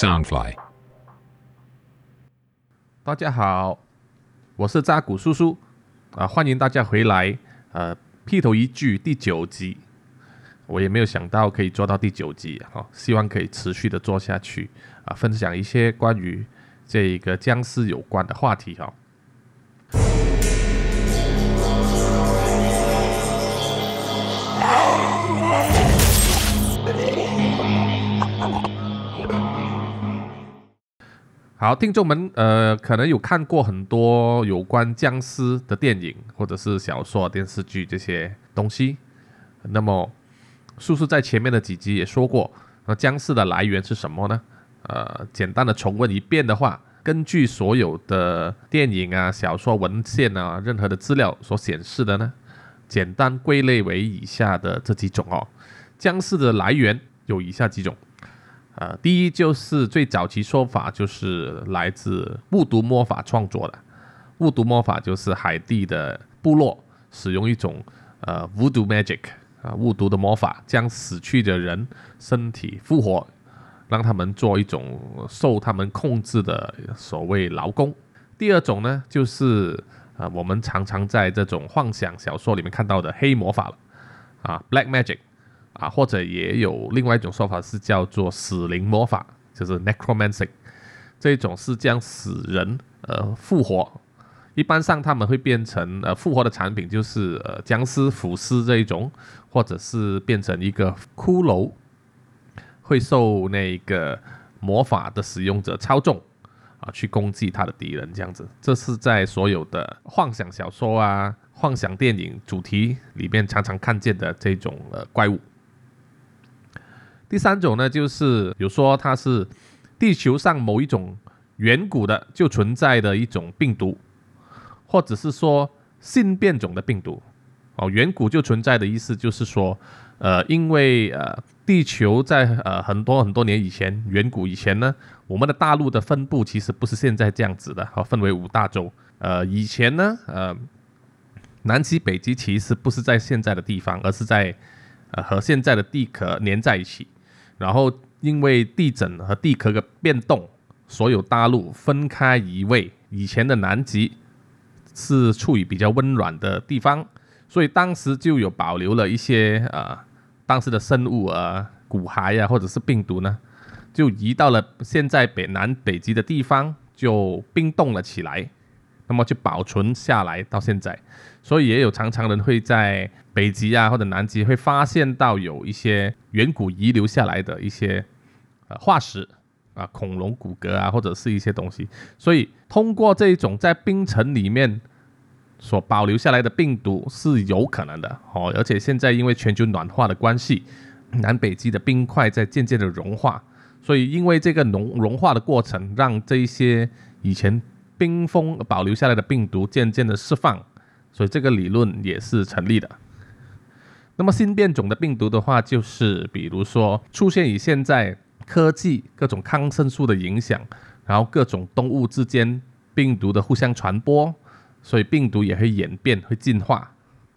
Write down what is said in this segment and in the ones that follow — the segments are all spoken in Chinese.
Soundfly。大家好，我是扎古叔叔啊，欢迎大家回来。呃，劈头一句第九集，我也没有想到可以做到第九集哈，希望可以持续的做下去啊，分享一些关于这个僵尸有关的话题哈。好，听众们，呃，可能有看过很多有关僵尸的电影，或者是小说、电视剧这些东西。那么，叔叔在前面的几集也说过，那僵尸的来源是什么呢？呃，简单的重温一遍的话，根据所有的电影啊、小说、文献啊、任何的资料所显示的呢，简单归类为以下的这几种哦。僵尸的来源有以下几种。呃，第一就是最早期说法就是来自巫毒魔法创作的。巫毒魔法就是海地的部落使用一种呃巫毒 magic 啊巫毒的魔法，将死去的人身体复活，让他们做一种受他们控制的所谓劳工。第二种呢，就是呃我们常常在这种幻想小说里面看到的黑魔法了啊 black magic。啊，或者也有另外一种说法是叫做死灵魔法，就是 necromancy，这种是将死人呃复活，一般上他们会变成呃复活的产品就是呃僵尸腐尸这一种，或者是变成一个骷髅，会受那个魔法的使用者操纵啊去攻击他的敌人这样子，这是在所有的幻想小说啊、幻想电影主题里面常常看见的这种呃怪物。第三种呢，就是有说它是地球上某一种远古的就存在的一种病毒，或者是说新变种的病毒。哦，远古就存在的意思就是说，呃，因为呃，地球在呃很多很多年以前，远古以前呢，我们的大陆的分布其实不是现在这样子的，好，分为五大洲。呃，以前呢，呃，南极、北极其实不是在现在的地方，而是在呃和现在的地壳粘在一起。然后因为地震和地壳的变动，所有大陆分开移位。以前的南极是处于比较温暖的地方，所以当时就有保留了一些呃当时的生物啊、骨骸呀，或者是病毒呢，就移到了现在北南北极的地方，就冰冻了起来，那么就保存下来到现在。所以也有常常人会在北极啊或者南极会发现到有一些远古遗留下来的一些呃化石啊恐龙骨骼啊或者是一些东西，所以通过这种在冰层里面所保留下来的病毒是有可能的哦，而且现在因为全球暖化的关系，南北极的冰块在渐渐的融化，所以因为这个融融化的过程，让这一些以前冰封保留下来的病毒渐渐的释放。所以这个理论也是成立的。那么新变种的病毒的话，就是比如说出现于现在科技各种抗生素的影响，然后各种动物之间病毒的互相传播，所以病毒也会演变、会进化。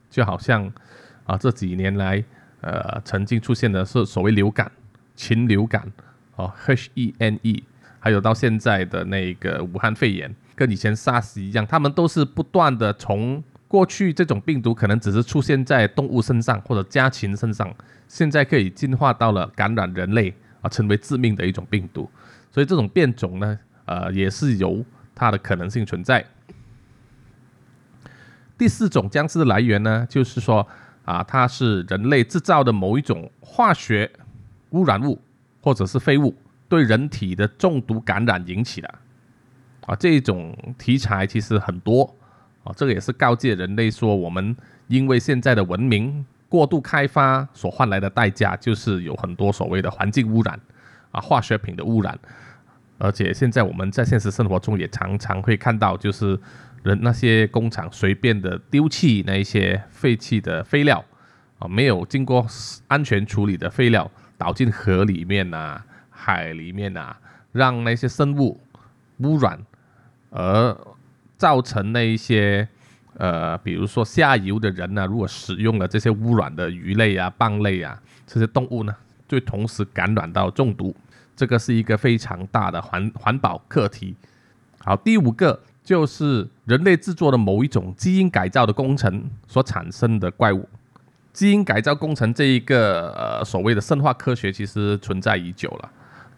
就好像啊这几年来呃曾经出现的是所谓流感、禽流感哦 H1N1，还有到现在的那个武汉肺炎，跟以前 SARS 一样，他们都是不断的从过去这种病毒可能只是出现在动物身上或者家禽身上，现在可以进化到了感染人类啊，成为致命的一种病毒。所以这种变种呢，呃，也是有它的可能性存在。第四种僵尸的来源呢，就是说啊，它是人类制造的某一种化学污染物或者是废物对人体的中毒感染引起的啊，这种题材其实很多。哦，这个也是告诫人类说，我们因为现在的文明过度开发所换来的代价，就是有很多所谓的环境污染啊，化学品的污染。而且现在我们在现实生活中也常常会看到，就是人那些工厂随便的丢弃那一些废弃的废料啊，没有经过安全处理的废料，倒进河里面呐、海里面呐，让那些生物污染而。造成那一些，呃，比如说下游的人呢，如果使用了这些污染的鱼类啊、蚌类啊这些动物呢，就同时感染到中毒。这个是一个非常大的环环保课题。好，第五个就是人类制作的某一种基因改造的工程所产生的怪物。基因改造工程这一个呃所谓的生化科学，其实存在已久了。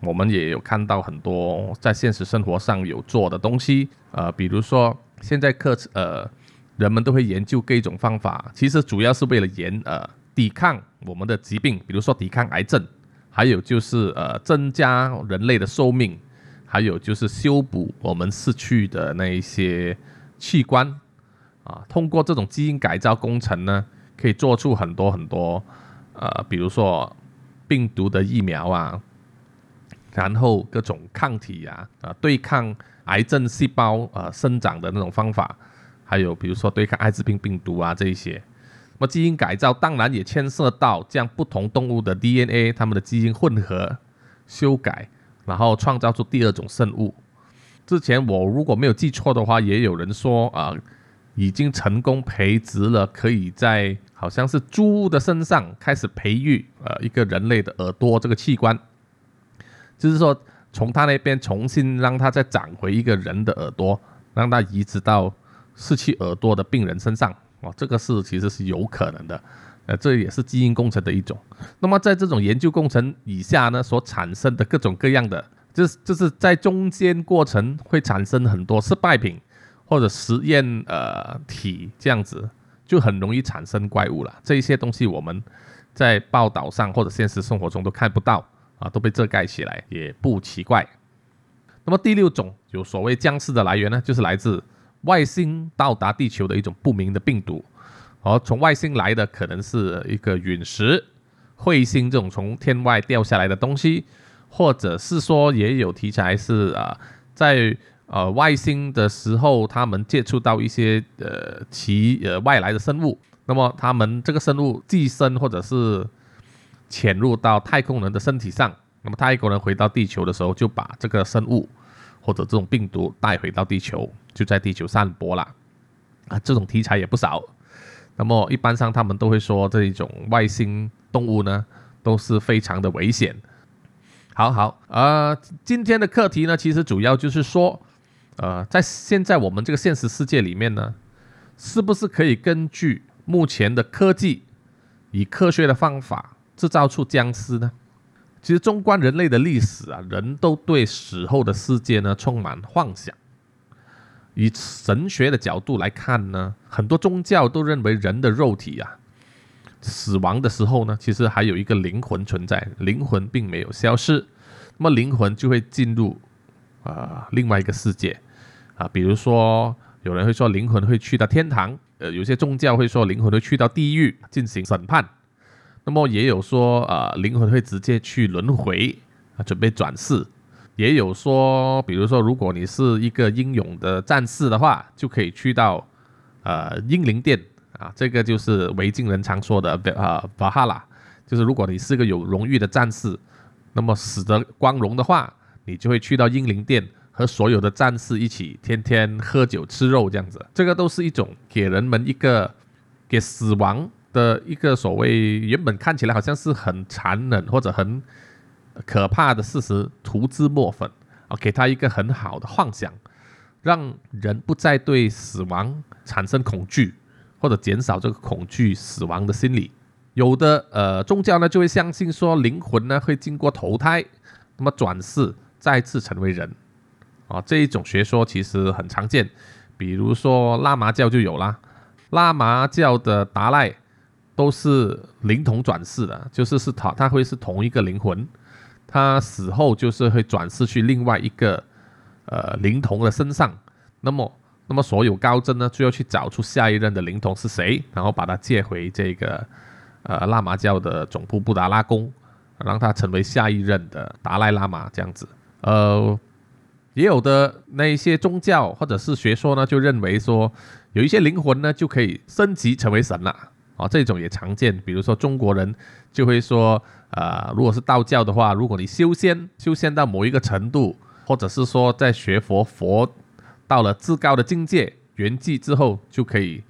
我们也有看到很多在现实生活上有做的东西，呃，比如说现在课呃人们都会研究各种方法，其实主要是为了研呃抵抗我们的疾病，比如说抵抗癌症，还有就是呃增加人类的寿命，还有就是修补我们失去的那一些器官啊，通过这种基因改造工程呢。可以做出很多很多，呃，比如说病毒的疫苗啊，然后各种抗体啊，啊，对抗癌症细胞呃生长的那种方法，还有比如说对抗艾滋病病毒啊这一些。那么基因改造当然也牵涉到将不同动物的 DNA 它们的基因混合、修改，然后创造出第二种生物。之前我如果没有记错的话，也有人说啊。已经成功培植了，可以在好像是猪的身上开始培育呃一个人类的耳朵这个器官，就是说从他那边重新让他再长回一个人的耳朵，让他移植到失去耳朵的病人身上哦，这个是其实是有可能的，呃，这也是基因工程的一种。那么在这种研究工程以下呢，所产生的各种各样的，就是就是在中间过程会产生很多失败品。或者实验呃体这样子，就很容易产生怪物了。这一些东西我们在报道上或者现实生活中都看不到啊，都被遮盖起来，也不奇怪。那么第六种有所谓僵尸的来源呢，就是来自外星到达地球的一种不明的病毒。而从外星来的可能是一个陨石、彗星这种从天外掉下来的东西，或者是说也有题材是啊在。呃，外星的时候，他们接触到一些呃其呃外来的生物，那么他们这个生物寄生或者是潜入到太空人的身体上，那么太空人回到地球的时候，就把这个生物或者这种病毒带回到地球，就在地球散播了。啊，这种题材也不少。那么一般上他们都会说这一种外星动物呢，都是非常的危险。好好，呃，今天的课题呢，其实主要就是说。呃，在现在我们这个现实世界里面呢，是不是可以根据目前的科技，以科学的方法制造出僵尸呢？其实，纵观人类的历史啊，人都对死后的世界呢充满幻想。以神学的角度来看呢，很多宗教都认为人的肉体啊，死亡的时候呢，其实还有一个灵魂存在，灵魂并没有消失，那么灵魂就会进入啊另外一个世界。啊，比如说有人会说灵魂会去到天堂，呃，有些宗教会说灵魂会去到地狱进行审判，那么也有说呃，灵魂会直接去轮回啊，准备转世，也有说，比如说如果你是一个英勇的战士的话，就可以去到呃英灵殿啊，这个就是维京人常说的啊巴哈拉，就是如果你是个有荣誉的战士，那么死得光荣的话，你就会去到英灵殿。和所有的战士一起天天喝酒吃肉这样子，这个都是一种给人们一个给死亡的一个所谓原本看起来好像是很残忍或者很可怕的事实涂脂抹粉啊，给他一个很好的幻想，让人不再对死亡产生恐惧，或者减少这个恐惧死亡的心理。有的呃宗教呢就会相信说灵魂呢会经过投胎，那么转世再次成为人。啊，这一种学说其实很常见，比如说拉麻教就有啦。拉麻教的达赖都是灵童转世的，就是是他他会是同一个灵魂，他死后就是会转世去另外一个呃灵童的身上。那么，那么所有高僧呢就要去找出下一任的灵童是谁，然后把他借回这个呃喇嘛教的总部布达拉宫，让他成为下一任的达赖喇嘛这样子。呃。也有的那一些宗教或者是学说呢，就认为说有一些灵魂呢就可以升级成为神了啊，这种也常见。比如说中国人就会说，呃，如果是道教的话，如果你修仙修仙到某一个程度，或者是说在学佛佛到了至高的境界圆寂之后，就可以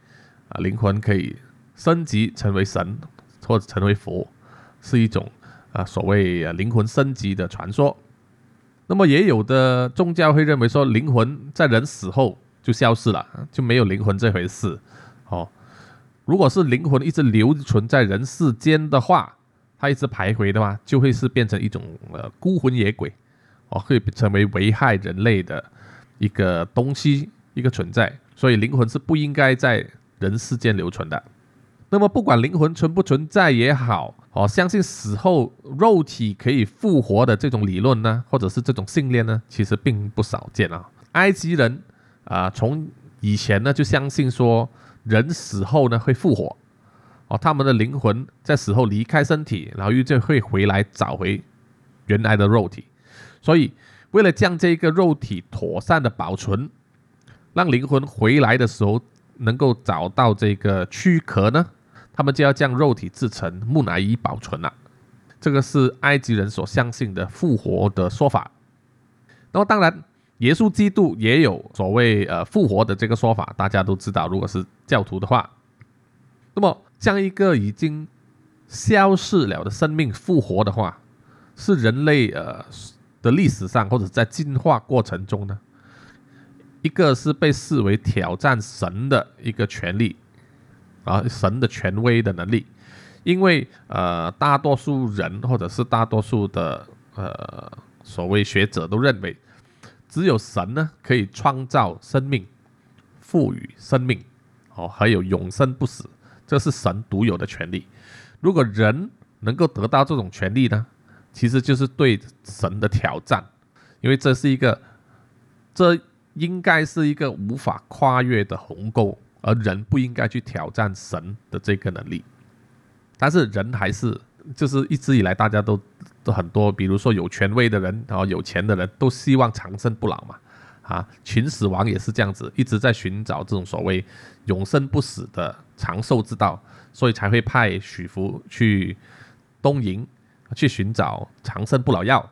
啊灵魂可以升级成为神或者成为佛，是一种啊所谓灵魂升级的传说。那么也有的宗教会认为说，灵魂在人死后就消失了，就没有灵魂这回事。如果是灵魂一直留存在人世间的话，它一直徘徊的话，就会是变成一种呃孤魂野鬼，哦，会成为危害人类的一个东西，一个存在。所以灵魂是不应该在人世间留存的。那么不管灵魂存不存在也好，哦，相信死后肉体可以复活的这种理论呢，或者是这种信念呢，其实并不少见啊。埃及人啊，从以前呢就相信说，人死后呢会复活，哦，他们的灵魂在死后离开身体，然后又就会回来找回原来的肉体。所以为了将这个肉体妥善的保存，让灵魂回来的时候能够找到这个躯壳呢。他们就要将肉体制成木乃伊保存了，这个是埃及人所相信的复活的说法。那么当然，耶稣基督也有所谓呃复活的这个说法，大家都知道。如果是教徒的话，那么将一个已经消逝了的生命复活的话，是人类呃的历史上或者在进化过程中呢，一个是被视为挑战神的一个权利。啊，神的权威的能力，因为呃，大多数人或者是大多数的呃所谓学者都认为，只有神呢可以创造生命，赋予生命，哦，还有永生不死，这是神独有的权利。如果人能够得到这种权利呢，其实就是对神的挑战，因为这是一个，这应该是一个无法跨越的鸿沟。而人不应该去挑战神的这个能力，但是人还是就是一直以来大家都都很多，比如说有权威的人，然后有钱的人都希望长生不老嘛，啊，秦始皇也是这样子，一直在寻找这种所谓永生不死的长寿之道，所以才会派许福去东瀛去寻找长生不老药。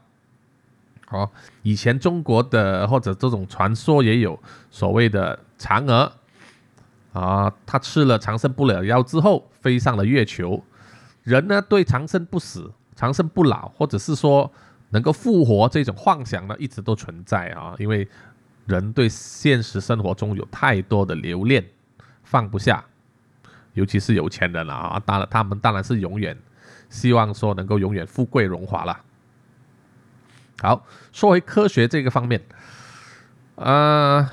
好，以前中国的或者这种传说也有所谓的嫦娥。啊，他吃了长生不老药之后，飞上了月球。人呢，对长生不死、长生不老，或者是说能够复活这种幻想呢，一直都存在啊。因为人对现实生活中有太多的留恋，放不下，尤其是有钱人了啊。当然，他们当然是永远希望说能够永远富贵荣华了。好，说回科学这个方面，啊。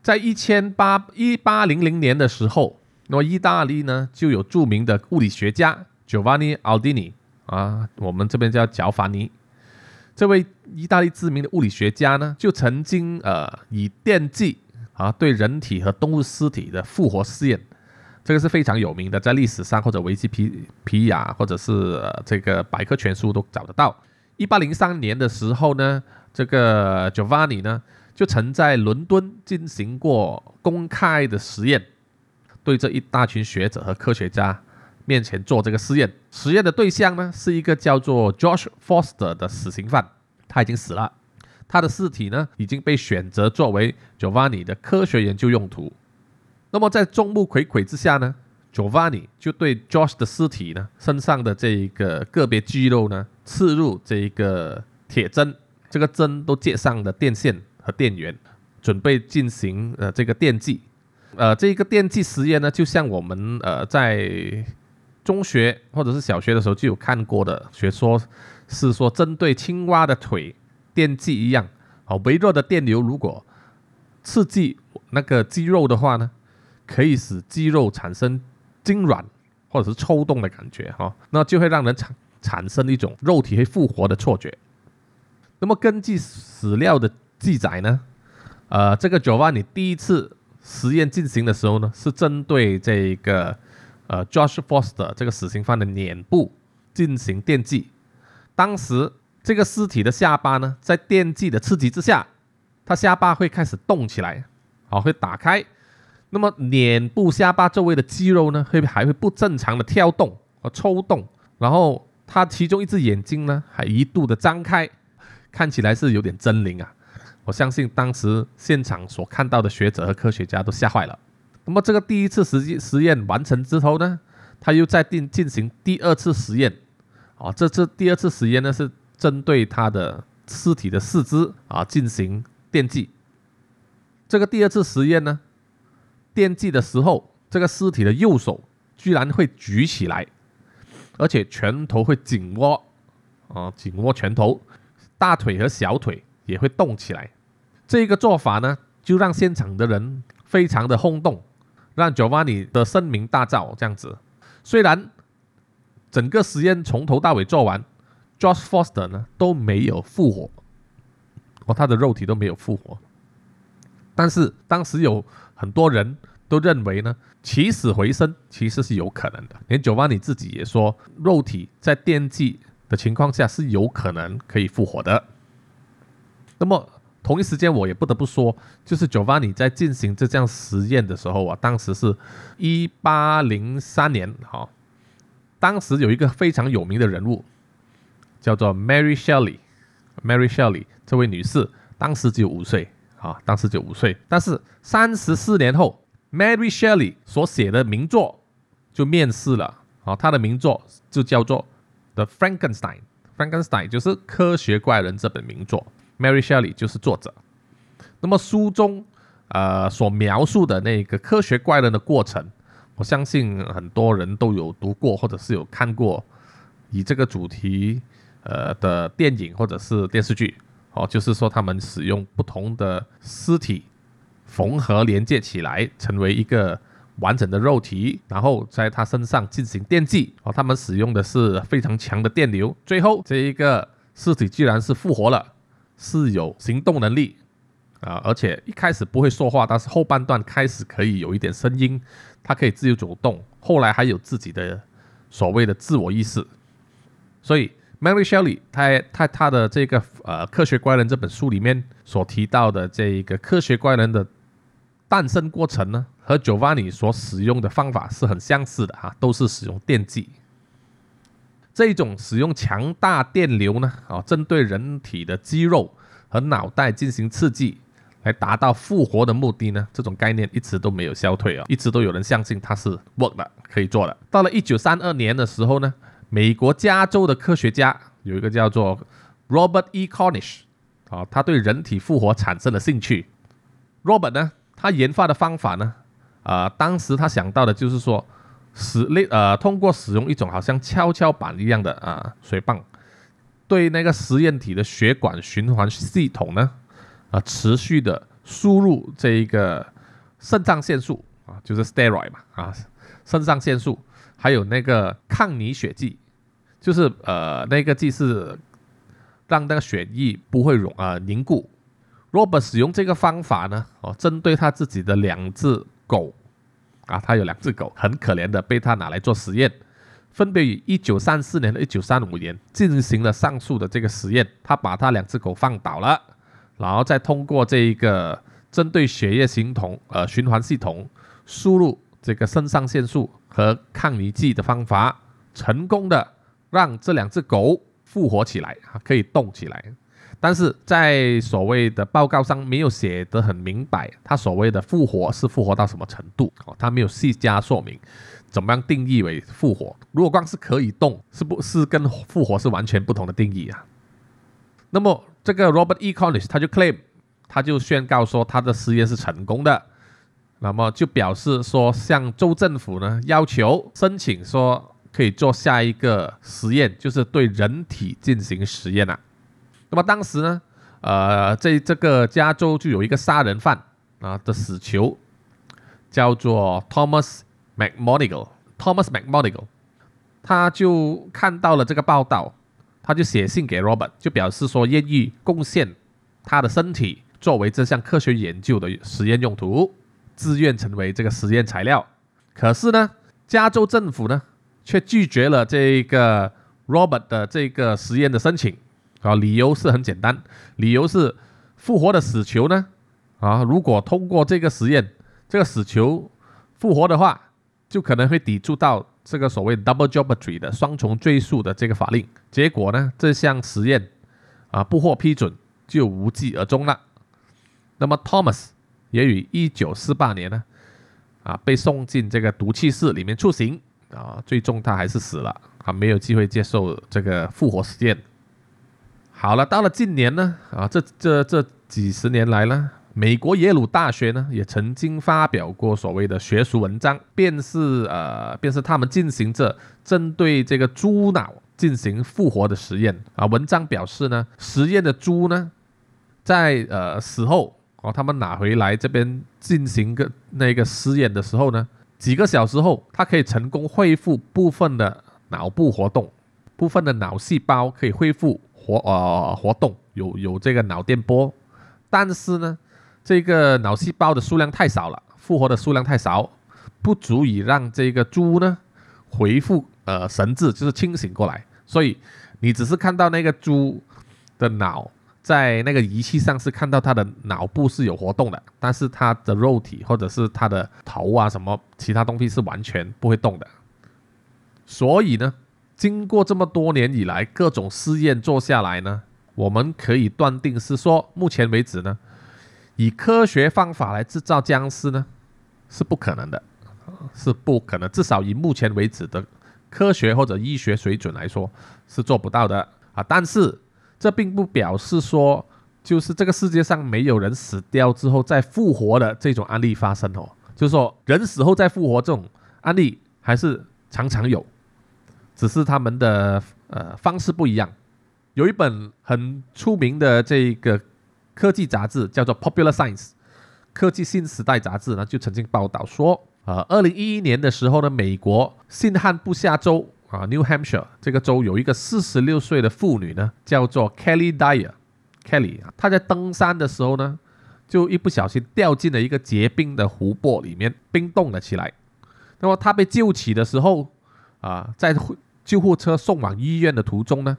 在一千八一八零零年的时候，那么意大利呢就有著名的物理学家 Giovanni Aldini 啊，我们这边叫乔法尼。这位意大利知名的物理学家呢，就曾经呃以电击啊对人体和动物尸体的复活试验，这个是非常有名的，在历史上或者维基皮皮亚或者是这个百科全书都找得到。一八零三年的时候呢，这个乔法尼呢。就曾在伦敦进行过公开的实验，对这一大群学者和科学家面前做这个实验。实验的对象呢，是一个叫做 Josh Foster 的死刑犯，他已经死了，他的尸体呢已经被选择作为 Giovanni 的科学研究用途。那么在众目睽睽之下呢，Giovanni 就对 Josh 的尸体呢身上的这一个个别肌肉呢刺入这一个铁针，这个针都接上了电线。和电源准备进行呃这个电击，呃这个电击实验呢，就像我们呃在中学或者是小学的时候就有看过的学说，是说针对青蛙的腿电击一样，哦微弱的电流如果刺激那个肌肉的话呢，可以使肌肉产生痉挛或者是抽动的感觉哈，那就会让人产产生一种肉体会复活的错觉。那么根据史料的。记载呢，呃，这个 Giovanni 第一次实验进行的时候呢，是针对这个呃 Josh Foster 这个死刑犯的脸部进行电击。当时这个尸体的下巴呢，在电击的刺激之下，他下巴会开始动起来，好，会打开。那么脸部下巴周围的肌肉呢，会还会不正常的跳动和抽动。然后他其中一只眼睛呢，还一度的张开，看起来是有点狰狞啊。我相信当时现场所看到的学者和科学家都吓坏了。那么这个第一次实际实验完成之后呢，他又再进进行第二次实验。啊，这次第二次实验呢是针对他的尸体的四肢啊进行电击。这个第二次实验呢，电击的时候，这个尸体的右手居然会举起来，而且拳头会紧握，啊，紧握拳头，大腿和小腿也会动起来。这个做法呢，就让现场的人非常的轰动，让乔瓦尼的声名大噪。这样子，虽然整个实验从头到尾做完，Josh Foster 呢都没有复活，哦，他的肉体都没有复活。但是当时有很多人都认为呢，起死回生其实是有可能的。连九万你自己也说，肉体在电击的情况下是有可能可以复活的。那么同一时间，我也不得不说，就是九万你在进行这项实验的时候啊，当时是一八零三年，哈，当时有一个非常有名的人物叫做 Mary Shelley。Mary Shelley 这位女士当时只有五岁。啊，当时就五岁，但是三十四年后，Mary Shelley 所写的名作就面世了。啊，她的名作就叫做《The Frankenstein》，Frankenstein 就是《科学怪人》这本名作，Mary Shelley 就是作者。那么书中呃所描述的那个科学怪人的过程，我相信很多人都有读过或者是有看过以这个主题呃的电影或者是电视剧。哦，就是说他们使用不同的尸体缝合连接起来，成为一个完整的肉体，然后在他身上进行电击。哦，他们使用的是非常强的电流，最后这一个尸体居然是复活了，是有行动能力啊，而且一开始不会说话，但是后半段开始可以有一点声音，它可以自由走动，后来还有自己的所谓的自我意识，所以。Mary Shelley，他他他的这个呃《科学怪人》这本书里面所提到的这一个科学怪人的诞生过程呢，和 Giovanni 所使用的方法是很相似的哈，都是使用电击。这种使用强大电流呢，啊，针对人体的肌肉和脑袋进行刺激，来达到复活的目的呢，这种概念一直都没有消退啊，一直都有人相信它是 work 的，可以做的。到了一九三二年的时候呢。美国加州的科学家有一个叫做 Robert E. Cornish，啊，他对人体复活产生了兴趣。Robert 呢，他研发的方法呢，啊，当时他想到的就是说，使类呃，通过使用一种好像跷跷板一样的啊水泵，对那个实验体的血管循环系统呢，啊，持续的输入这一个肾上腺素啊，就是 steroid 嘛，啊，肾上腺素。还有那个抗凝血剂，就是呃那个剂是让那个血液不会溶啊凝固。Robert 使用这个方法呢，哦，针对他自己的两只狗啊，他有两只狗，很可怜的被他拿来做实验，分别于一九三四年和一九三五年进行了上述的这个实验。他把他两只狗放倒了，然后再通过这一个针对血液系统呃循环系统输入这个肾上腺素。和抗凝剂的方法，成功的让这两只狗复活起来啊，可以动起来。但是在所谓的报告上没有写得很明白，他所谓的复活是复活到什么程度哦，他没有细加说明，怎么样定义为复活？如果光是可以动，是不是跟复活是完全不同的定义啊？那么这个 Robert E. Collins 他就 claim，他就宣告说他的实验是成功的。那么就表示说，向州政府呢要求申请说可以做下一个实验，就是对人体进行实验了。那么当时呢，呃，在这个加州就有一个杀人犯啊的死囚，叫做 Thomas McMonigal。Thomas McMonigal，他就看到了这个报道，他就写信给 Robert，就表示说愿意贡献他的身体作为这项科学研究的实验用途。自愿成为这个实验材料，可是呢，加州政府呢却拒绝了这个 Robert 的这个实验的申请啊，理由是很简单，理由是复活的死囚呢啊，如果通过这个实验，这个死囚复活的话，就可能会抵触到这个所谓 double jeopardy 的双重追诉的这个法令，结果呢，这项实验啊不获批准，就无疾而终了。那么 Thomas。也于一九四八年呢，啊，被送进这个毒气室里面处刑啊，最终他还是死了，啊，没有机会接受这个复活实验。好了，到了近年呢，啊，这这这几十年来呢，美国耶鲁大学呢也曾经发表过所谓的学术文章，便是呃，便是他们进行着针对这个猪脑进行复活的实验啊。文章表示呢，实验的猪呢，在呃死后哦，他们拿回来这边进行个那个实验的时候呢，几个小时后，它可以成功恢复部分的脑部活动。部分的脑细胞可以恢复活呃活动，有有这个脑电波，但是呢，这个脑细胞的数量太少了，复活的数量太少，不足以让这个猪呢恢复呃神智，就是清醒过来。所以你只是看到那个猪的脑在那个仪器上是看到它的脑部是有活动的，但是它的肉体或者是它的头啊什么其他东西是完全不会动的。所以呢。经过这么多年以来各种试验做下来呢，我们可以断定是说，目前为止呢，以科学方法来制造僵尸呢，是不可能的，是不可能。至少以目前为止的科学或者医学水准来说，是做不到的啊。但是这并不表示说，就是这个世界上没有人死掉之后再复活的这种案例发生哦。就是说，人死后再复活这种案例还是常常有。只是他们的呃方式不一样。有一本很出名的这个科技杂志叫做《Popular Science》科技新时代杂志呢，就曾经报道说，呃，二零一一年的时候呢，美国新罕布夏州啊 （New Hampshire） 这个州有一个四十六岁的妇女呢，叫做 Kelly Dyer。Kelly 啊，她在登山的时候呢，就一不小心掉进了一个结冰的湖泊里面，冰冻了起来。那么她被救起的时候啊，在救护车送往医院的途中呢，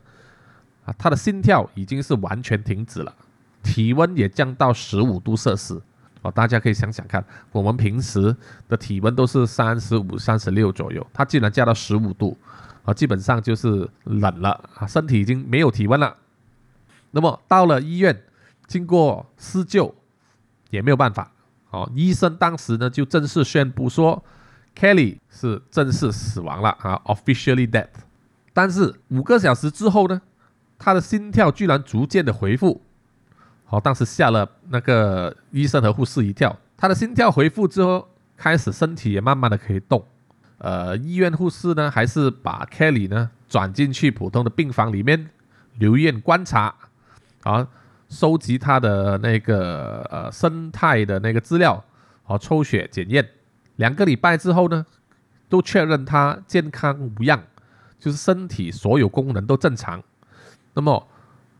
啊，他的心跳已经是完全停止了，体温也降到十五度摄氏，哦，大家可以想想看，我们平时的体温都是三十五、三十六左右，他竟然降到十五度，啊，基本上就是冷了啊，身体已经没有体温了。那么到了医院，经过施救，也没有办法，哦，医生当时呢就正式宣布说。Kelly 是正式死亡了啊，officially dead。但是五个小时之后呢，他的心跳居然逐渐的恢复，好，当时吓了那个医生和护士一跳。他的心跳恢复之后，开始身体也慢慢的可以动。呃，医院护士呢，还是把 Kelly 呢转进去普通的病房里面留院观察，啊，收集他的那个呃生态的那个资料，好，抽血检验。两个礼拜之后呢，都确认他健康无恙，就是身体所有功能都正常。那么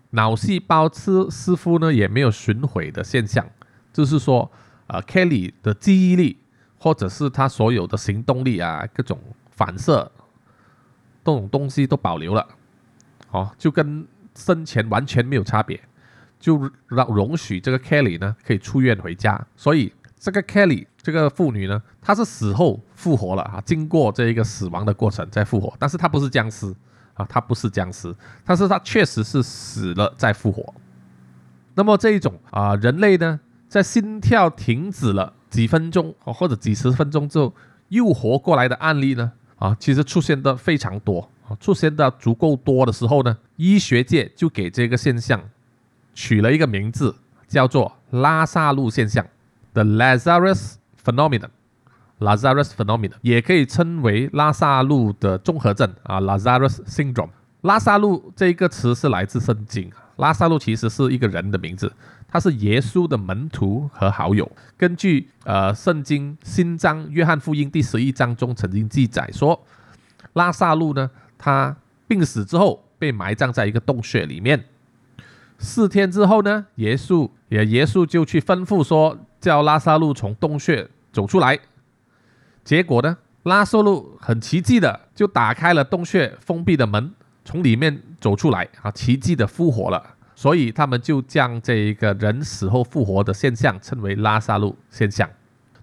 脑细胞师师傅呢也没有损毁的现象，就是说，呃，Kelly 的记忆力或者是他所有的行动力啊，各种反射，这种东西都保留了，哦，就跟生前完全没有差别，就让容许这个 Kelly 呢可以出院回家。所以这个 Kelly。这个妇女呢，她是死后复活了啊，经过这一个死亡的过程再复活，但是她不是僵尸啊，她不是僵尸，但是她确实是死了再复活。那么这一种啊，人类呢，在心跳停止了几分钟或者几十分钟之后又活过来的案例呢，啊，其实出现的非常多啊，出现的足够多的时候呢，医学界就给这个现象取了一个名字，叫做拉萨路现象，The Lazarus。Phenomenon，Lazarus phenomenon 也可以称为拉萨路的综合症啊，Lazarus syndrome。拉萨路这一个词是来自圣经，拉萨路其实是一个人的名字，他是耶稣的门徒和好友。根据呃圣经新章约翰福音第十一章中曾经记载说，拉萨路呢，他病死之后被埋葬在一个洞穴里面。四天之后呢，耶稣也耶稣就去吩咐说，叫拉萨路从洞穴。走出来，结果呢？拉萨路很奇迹的就打开了洞穴封闭的门，从里面走出来啊！奇迹的复活了，所以他们就将这一个人死后复活的现象称为拉萨路现象。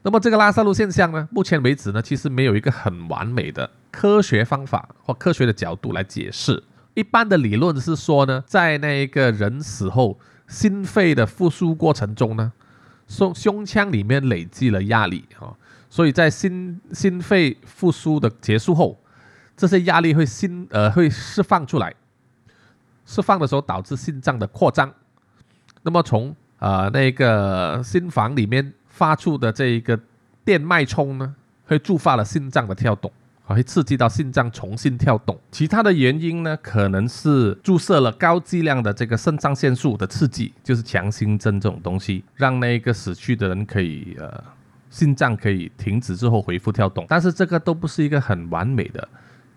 那么这个拉萨路现象呢？目前为止呢，其实没有一个很完美的科学方法或科学的角度来解释。一般的理论是说呢，在那一个人死后心肺的复苏过程中呢。胸胸腔里面累积了压力啊，所以在心心肺复苏的结束后，这些压力会心呃会释放出来，释放的时候导致心脏的扩张，那么从呃那个心房里面发出的这一个电脉冲呢，会触发了心脏的跳动。还会刺激到心脏重新跳动。其他的原因呢，可能是注射了高剂量的这个肾上腺素的刺激，就是强心针这种东西，让那个死去的人可以呃心脏可以停止之后恢复跳动。但是这个都不是一个很完美的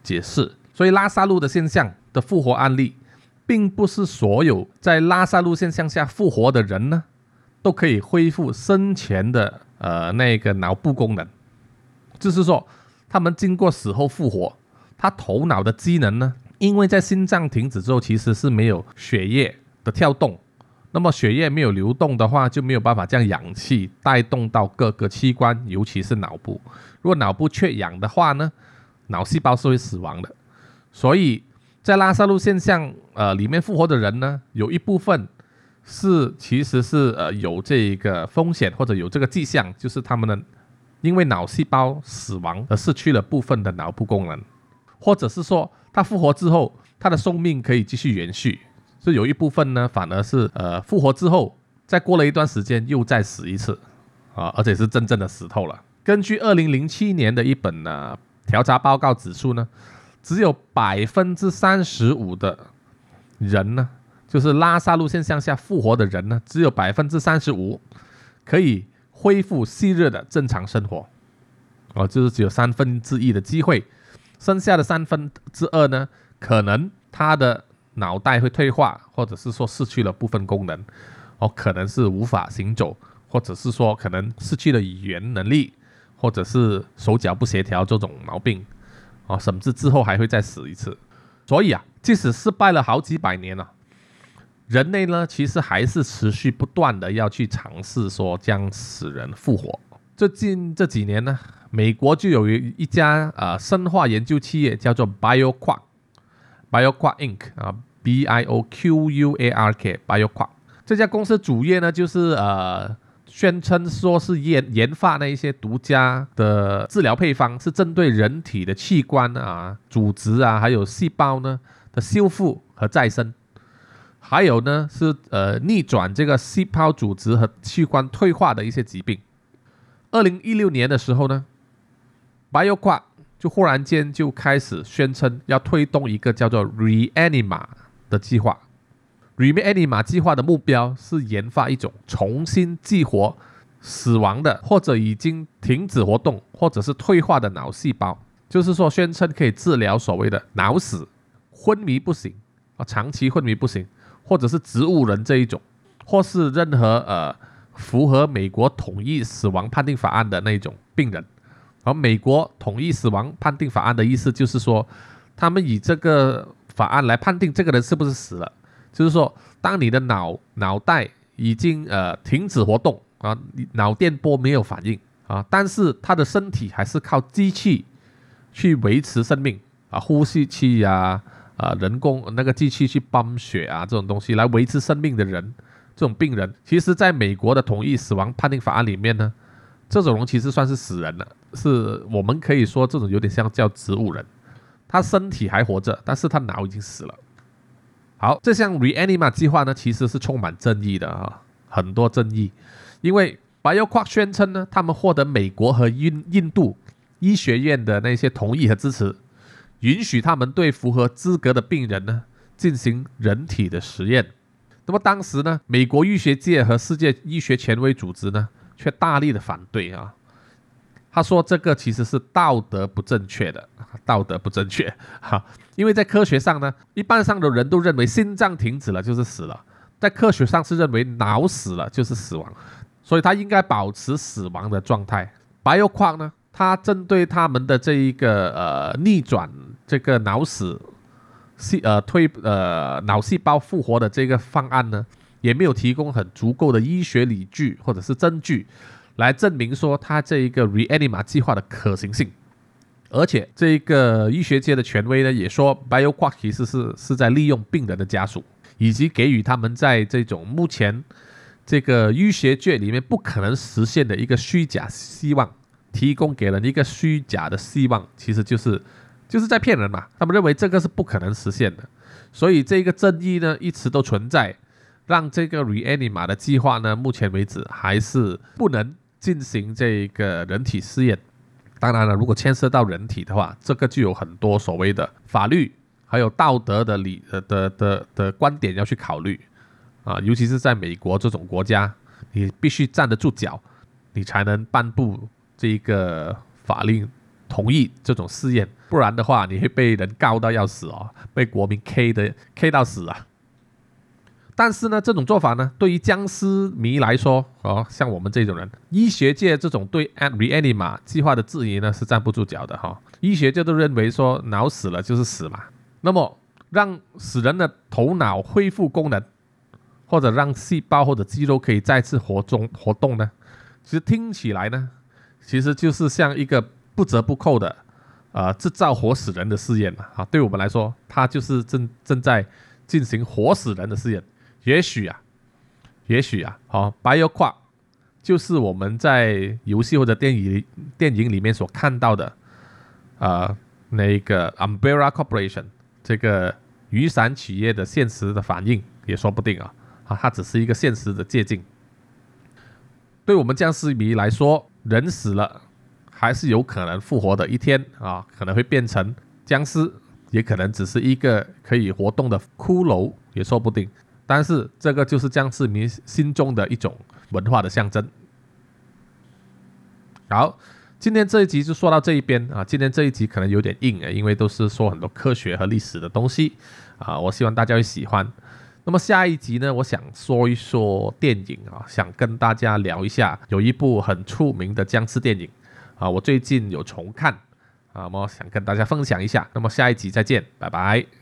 解释。所以拉萨路的现象的复活案例，并不是所有在拉萨路现象下复活的人呢，都可以恢复生前的呃那个脑部功能，就是说。他们经过死后复活，他头脑的机能呢？因为在心脏停止之后，其实是没有血液的跳动，那么血液没有流动的话，就没有办法将氧气带动到各个器官，尤其是脑部。如果脑部缺氧的话呢，脑细胞是会死亡的。所以在拉萨路现象呃里面复活的人呢，有一部分是其实是呃有这个风险或者有这个迹象，就是他们的。因为脑细胞死亡而失去了部分的脑部功能，或者是说他复活之后，他的寿命可以继续延续，所以有一部分呢，反而是呃复活之后，再过了一段时间又再死一次，啊，而且是真正的死透了。根据二零零七年的一本呢调查报告指出呢，只有百分之三十五的人呢，就是拉萨路线向下复活的人呢，只有百分之三十五可以。恢复昔日的正常生活，哦，就是只有三分之一的机会，剩下的三分之二呢，可能他的脑袋会退化，或者是说失去了部分功能，哦，可能是无法行走，或者是说可能失去了语言能力，或者是手脚不协调这种毛病，哦，甚至之后还会再死一次。所以啊，即使失败了好几百年了。人类呢，其实还是持续不断的要去尝试说将死人复活。最近这几年呢，美国就有一一家呃生化研究企业叫做 BioQuark，BioQuark Inc. 啊，B I O Q U A R K，BioQuark 这家公司主业呢就是呃宣称说是研研发那一些独家的治疗配方，是针对人体的器官啊、组织啊还有细胞呢的修复和再生。还有呢，是呃逆转这个细胞组织和器官退化的一些疾病。二零一六年的时候呢，BioQua 就忽然间就开始宣称要推动一个叫做 Reanima 的计划。Reanima 计划的目标是研发一种重新激活死亡的或者已经停止活动或者是退化的脑细胞，就是说宣称可以治疗所谓的脑死、昏迷不醒啊，长期昏迷不醒。或者是植物人这一种，或是任何呃符合美国统一死亡判定法案的那种病人，而美国统一死亡判定法案的意思就是说，他们以这个法案来判定这个人是不是死了，就是说，当你的脑脑袋已经呃停止活动啊，脑电波没有反应啊，但是他的身体还是靠机器去维持生命啊，呼吸器呀。啊人工那个机器去泵血啊，这种东西来维持生命的人，这种病人，其实在美国的同意死亡判定法案里面呢，这种人其实算是死人了，是我们可以说这种有点像叫植物人，他身体还活着，但是他脑已经死了。好，这项 Reanima 计划呢，其实是充满争议的啊，很多争议，因为 BioQuark 宣称呢，他们获得美国和印印度医学院的那些同意和支持。允许他们对符合资格的病人呢进行人体的实验。那么当时呢，美国医学界和世界医学权威组织呢却大力的反对啊。他说这个其实是道德不正确的，道德不正确哈。因为在科学上呢，一半上的人都认为心脏停止了就是死了，在科学上是认为脑死了就是死亡，所以他应该保持死亡的状态。白油矿呢？他针对他们的这一个呃逆转这个脑死细呃推呃脑细胞复活的这个方案呢，也没有提供很足够的医学理据或者是证据来证明说他这一个 Reanima 计划的可行性。而且这个医学界的权威呢也说，BioQuark 其实是是在利用病人的家属，以及给予他们在这种目前这个医学界里面不可能实现的一个虚假希望。提供给了一个虚假的希望，其实就是就是在骗人嘛。他们认为这个是不可能实现的，所以这个争议呢一直都存在，让这个 Reanima 的计划呢，目前为止还是不能进行这个人体试验。当然了，如果牵涉到人体的话，这个就有很多所谓的法律还有道德的理呃的的的观点要去考虑啊，尤其是在美国这种国家，你必须站得住脚，你才能颁布这个法令同意这种试验，不然的话，你会被人告到要死哦，被国民 K 的 K 到死啊。但是呢，这种做法呢，对于僵尸迷来说，哦，像我们这种人，医学界这种对 Reanima 计划的质疑呢，是站不住脚的哈。医学界都认为说，脑死了就是死嘛。那么，让死人的头脑恢复功能，或者让细胞或者肌肉可以再次活中活动呢？其实听起来呢，其实就是像一个不折不扣的，呃，制造活死人的试验嘛。啊，对我们来说，它就是正正在进行活死人的试验。也许啊，也许啊，好，Bioqua 就是我们在游戏或者电影电影里面所看到的，呃，那个 Umbrella Corporation 这个雨伞企业的现实的反应也说不定啊，啊，它只是一个现实的借鉴。对我们僵尸迷来说，人死了还是有可能复活的一天啊，可能会变成僵尸，也可能只是一个可以活动的骷髅，也说不定。但是这个就是僵尸迷心中的一种文化的象征。好，今天这一集就说到这一边啊。今天这一集可能有点硬啊，因为都是说很多科学和历史的东西啊。我希望大家会喜欢。那么下一集呢，我想说一说电影啊，想跟大家聊一下有一部很出名的僵尸电影啊，我最近有重看啊，么想跟大家分享一下。那么下一集再见，拜拜。